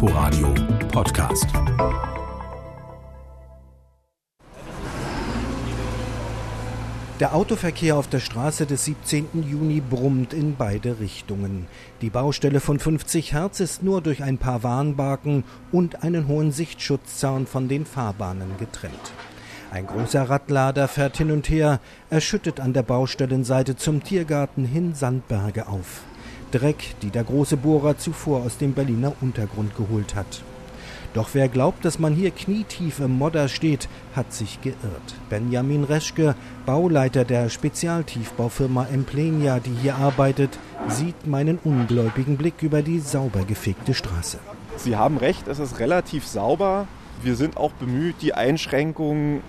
Inforadio Podcast. Der Autoverkehr auf der Straße des 17. Juni brummt in beide Richtungen. Die Baustelle von 50 Hertz ist nur durch ein paar Warnbarken und einen hohen Sichtschutzzaun von den Fahrbahnen getrennt. Ein großer Radlader fährt hin und her, er schüttet an der Baustellenseite zum Tiergarten hin Sandberge auf. Dreck, die der große Bohrer zuvor aus dem Berliner Untergrund geholt hat. Doch wer glaubt, dass man hier knietief im Modder steht, hat sich geirrt. Benjamin Reschke, Bauleiter der Spezialtiefbaufirma Emplenia, die hier arbeitet, sieht meinen ungläubigen Blick über die sauber gefegte Straße. Sie haben recht, es ist relativ sauber. Wir sind auch bemüht, die Einschränkungen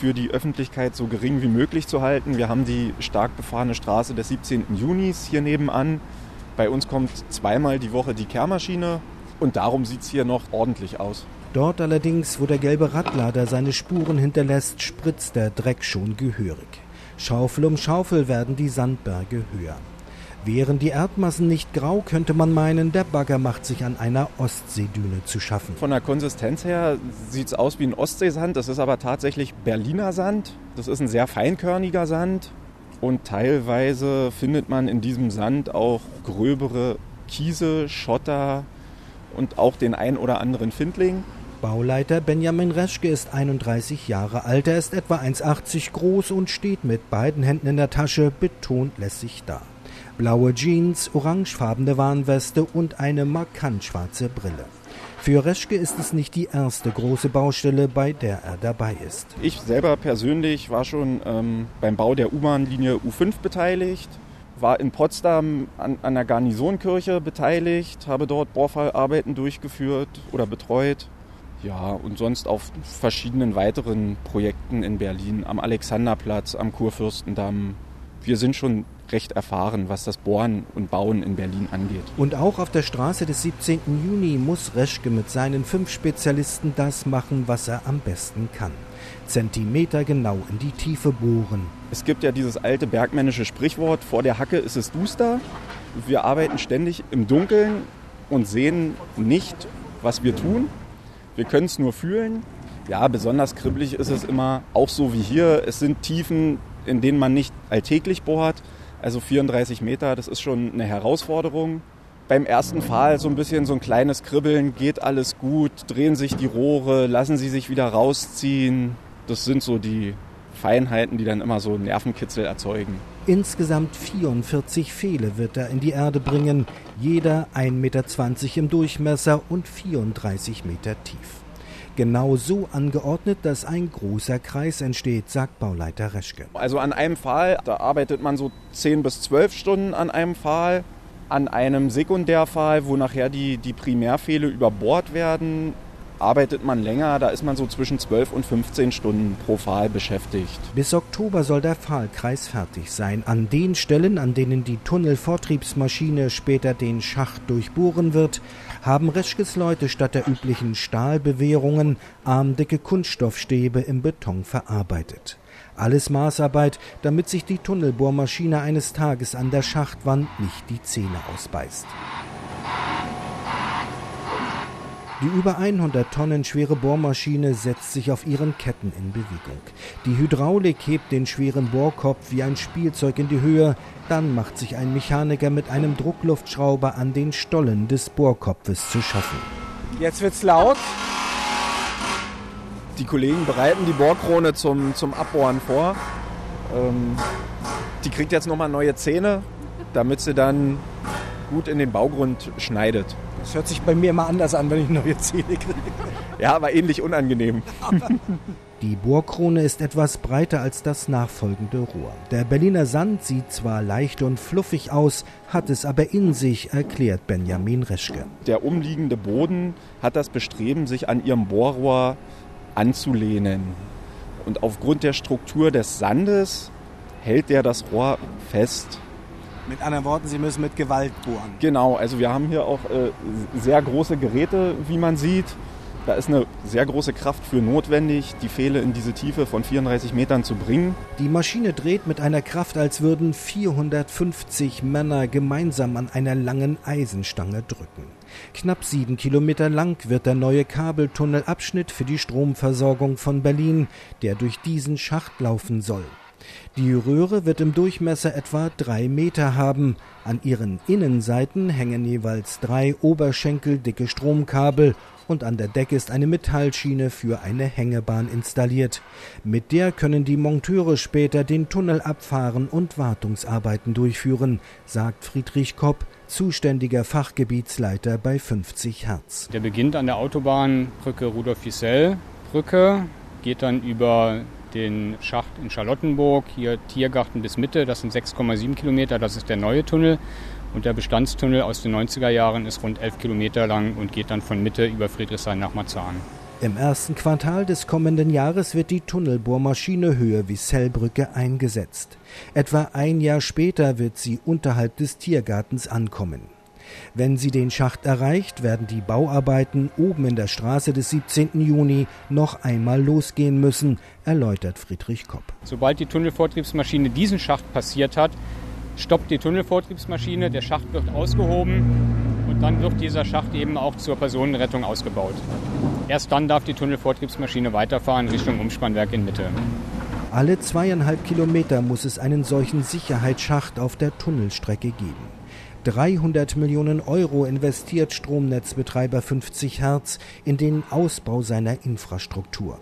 für die Öffentlichkeit so gering wie möglich zu halten. Wir haben die stark befahrene Straße des 17. Junis hier nebenan. Bei uns kommt zweimal die Woche die Kehrmaschine und darum sieht es hier noch ordentlich aus. Dort allerdings, wo der gelbe Radlader seine Spuren hinterlässt, spritzt der Dreck schon gehörig. Schaufel um Schaufel werden die Sandberge höher. Wären die Erdmassen nicht grau, könnte man meinen, der Bagger macht sich an einer Ostseedüne zu schaffen. Von der Konsistenz her sieht es aus wie ein Ostseesand, das ist aber tatsächlich Berliner Sand. Das ist ein sehr feinkörniger Sand und teilweise findet man in diesem Sand auch gröbere Kiese, Schotter, und auch den ein oder anderen Findling. Bauleiter Benjamin Reschke ist 31 Jahre alt. Er ist etwa 1,80 groß und steht mit beiden Händen in der Tasche betont lässig da. Blaue Jeans, orangefarbene Warnweste und eine markant schwarze Brille. Für Reschke ist es nicht die erste große Baustelle, bei der er dabei ist. Ich selber persönlich war schon ähm, beim Bau der U-Bahn-Linie U5 beteiligt war in Potsdam an, an der Garnisonkirche beteiligt, habe dort Bohrfallarbeiten durchgeführt oder betreut. Ja, und sonst auf verschiedenen weiteren Projekten in Berlin, am Alexanderplatz, am Kurfürstendamm. Wir sind schon recht erfahren, was das Bohren und Bauen in Berlin angeht. Und auch auf der Straße des 17. Juni muss Reschke mit seinen fünf Spezialisten das machen, was er am besten kann. Zentimeter genau in die Tiefe bohren. Es gibt ja dieses alte bergmännische Sprichwort, vor der Hacke ist es duster. Wir arbeiten ständig im Dunkeln und sehen nicht, was wir tun. Wir können es nur fühlen. Ja, besonders kribbelig ist es immer, auch so wie hier. Es sind Tiefen, in denen man nicht alltäglich bohrt. Also 34 Meter, das ist schon eine Herausforderung. Beim ersten Fall so ein bisschen so ein kleines Kribbeln, geht alles gut, drehen sich die Rohre, lassen sie sich wieder rausziehen. Das sind so die Feinheiten, die dann immer so Nervenkitzel erzeugen. Insgesamt 44 Pfähle wird er in die Erde bringen, jeder 1,20 Meter im Durchmesser und 34 Meter tief. Genau so angeordnet, dass ein großer Kreis entsteht, sagt Bauleiter Reschke. Also an einem Pfahl, da arbeitet man so 10 bis 12 Stunden an einem Pfahl. An einem Sekundärpfahl, wo nachher die, die Primärpfähle überbohrt werden, arbeitet man länger, da ist man so zwischen 12 und 15 Stunden pro Pfahl beschäftigt. Bis Oktober soll der Pfahlkreis fertig sein. An den Stellen, an denen die Tunnelvortriebsmaschine später den Schacht durchbohren wird, haben Reschkes Leute statt der üblichen Stahlbewehrungen armdicke Kunststoffstäbe im Beton verarbeitet. Alles Maßarbeit, damit sich die Tunnelbohrmaschine eines Tages an der Schachtwand nicht die Zähne ausbeißt. Die über 100 Tonnen schwere Bohrmaschine setzt sich auf ihren Ketten in Bewegung. Die Hydraulik hebt den schweren Bohrkopf wie ein Spielzeug in die Höhe, dann macht sich ein Mechaniker mit einem Druckluftschrauber an den Stollen des Bohrkopfes zu schaffen. Jetzt wird's laut. Die Kollegen bereiten die Bohrkrone zum, zum Abbohren vor. Ähm, die kriegt jetzt nochmal neue Zähne, damit sie dann gut in den Baugrund schneidet. Das hört sich bei mir immer anders an, wenn ich neue Zähne kriege. Ja, aber ähnlich unangenehm. Die Bohrkrone ist etwas breiter als das nachfolgende Rohr. Der Berliner Sand sieht zwar leicht und fluffig aus, hat es aber in sich, erklärt Benjamin Reschke. Der umliegende Boden hat das Bestreben, sich an ihrem Bohrrohr anzulehnen. Und aufgrund der Struktur des Sandes hält der das Rohr fest. Mit anderen Worten, Sie müssen mit Gewalt bohren. Genau, also wir haben hier auch äh, sehr große Geräte, wie man sieht. Da ist eine sehr große Kraft für notwendig, die Pfähle in diese Tiefe von 34 Metern zu bringen. Die Maschine dreht mit einer Kraft, als würden 450 Männer gemeinsam an einer langen Eisenstange drücken. Knapp sieben Kilometer lang wird der neue Kabeltunnelabschnitt für die Stromversorgung von Berlin, der durch diesen Schacht laufen soll. Die Röhre wird im Durchmesser etwa drei Meter haben. An ihren Innenseiten hängen jeweils drei oberschenkeldicke Stromkabel und an der Decke ist eine Metallschiene für eine Hängebahn installiert. Mit der können die Monteure später den Tunnel abfahren und Wartungsarbeiten durchführen, sagt Friedrich Kopp, zuständiger Fachgebietsleiter bei 50 Hertz. Der beginnt an der Autobahnbrücke Rudolf-Wiesel-Brücke, geht dann über den Schacht in Charlottenburg, hier Tiergarten bis Mitte, das sind 6,7 Kilometer, das ist der neue Tunnel. Und der Bestandstunnel aus den 90er Jahren ist rund 11 Kilometer lang und geht dann von Mitte über Friedrichshain nach Marzahn. Im ersten Quartal des kommenden Jahres wird die Tunnelbohrmaschine Höhe Wissellbrücke eingesetzt. Etwa ein Jahr später wird sie unterhalb des Tiergartens ankommen. Wenn sie den Schacht erreicht, werden die Bauarbeiten oben in der Straße des 17. Juni noch einmal losgehen müssen, erläutert Friedrich Kopp. Sobald die Tunnelvortriebsmaschine diesen Schacht passiert hat, stoppt die Tunnelvortriebsmaschine, der Schacht wird ausgehoben und dann wird dieser Schacht eben auch zur Personenrettung ausgebaut. Erst dann darf die Tunnelvortriebsmaschine weiterfahren Richtung Umspannwerk in Mitte. Alle zweieinhalb Kilometer muss es einen solchen Sicherheitsschacht auf der Tunnelstrecke geben. 300 Millionen Euro investiert Stromnetzbetreiber 50 Hertz in den Ausbau seiner Infrastruktur.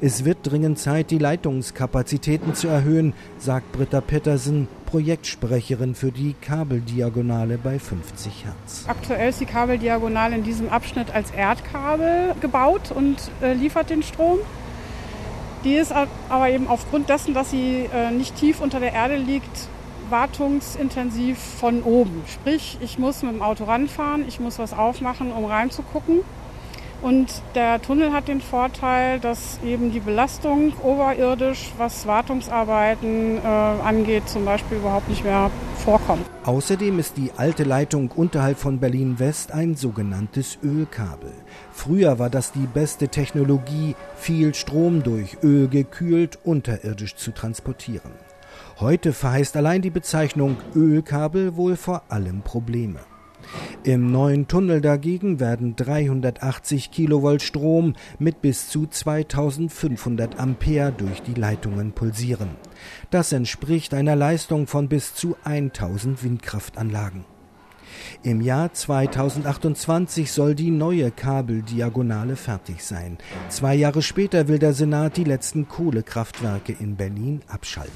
Es wird dringend Zeit, die Leitungskapazitäten zu erhöhen, sagt Britta Pettersen, Projektsprecherin für die Kabeldiagonale bei 50 Hertz. Aktuell ist die Kabeldiagonale in diesem Abschnitt als Erdkabel gebaut und äh, liefert den Strom. Die ist aber eben aufgrund dessen, dass sie äh, nicht tief unter der Erde liegt, wartungsintensiv von oben. Sprich, ich muss mit dem Auto ranfahren, ich muss was aufmachen, um reinzugucken. Und der Tunnel hat den Vorteil, dass eben die Belastung oberirdisch, was Wartungsarbeiten äh, angeht, zum Beispiel überhaupt nicht mehr vorkommt. Außerdem ist die alte Leitung unterhalb von Berlin West ein sogenanntes Ölkabel. Früher war das die beste Technologie, viel Strom durch Öl gekühlt unterirdisch zu transportieren. Heute verheißt allein die Bezeichnung Ölkabel wohl vor allem Probleme. Im neuen Tunnel dagegen werden 380 Kilovolt Strom mit bis zu 2500 Ampere durch die Leitungen pulsieren. Das entspricht einer Leistung von bis zu 1000 Windkraftanlagen. Im Jahr 2028 soll die neue Kabeldiagonale fertig sein. Zwei Jahre später will der Senat die letzten Kohlekraftwerke in Berlin abschalten.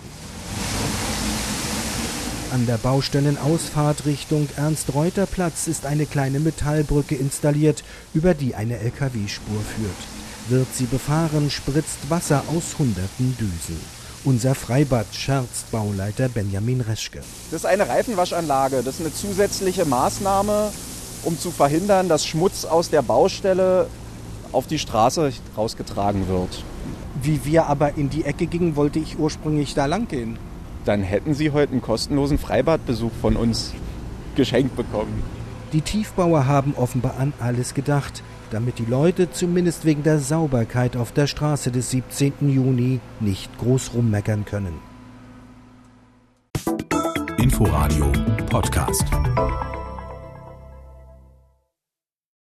An der Baustellenausfahrt Richtung Ernst-Reuter-Platz ist eine kleine Metallbrücke installiert, über die eine Lkw-Spur führt. Wird sie befahren, spritzt Wasser aus hunderten Düsen. Unser Freibad scherzt Bauleiter Benjamin Reschke. Das ist eine Reifenwaschanlage. Das ist eine zusätzliche Maßnahme, um zu verhindern, dass Schmutz aus der Baustelle auf die Straße rausgetragen wird. Wie wir aber in die Ecke gingen, wollte ich ursprünglich da lang gehen dann hätten Sie heute einen kostenlosen Freibadbesuch von uns geschenkt bekommen. Die Tiefbauer haben offenbar an alles gedacht, damit die Leute zumindest wegen der Sauberkeit auf der Straße des 17. Juni nicht groß rummeckern können. Inforadio Podcast.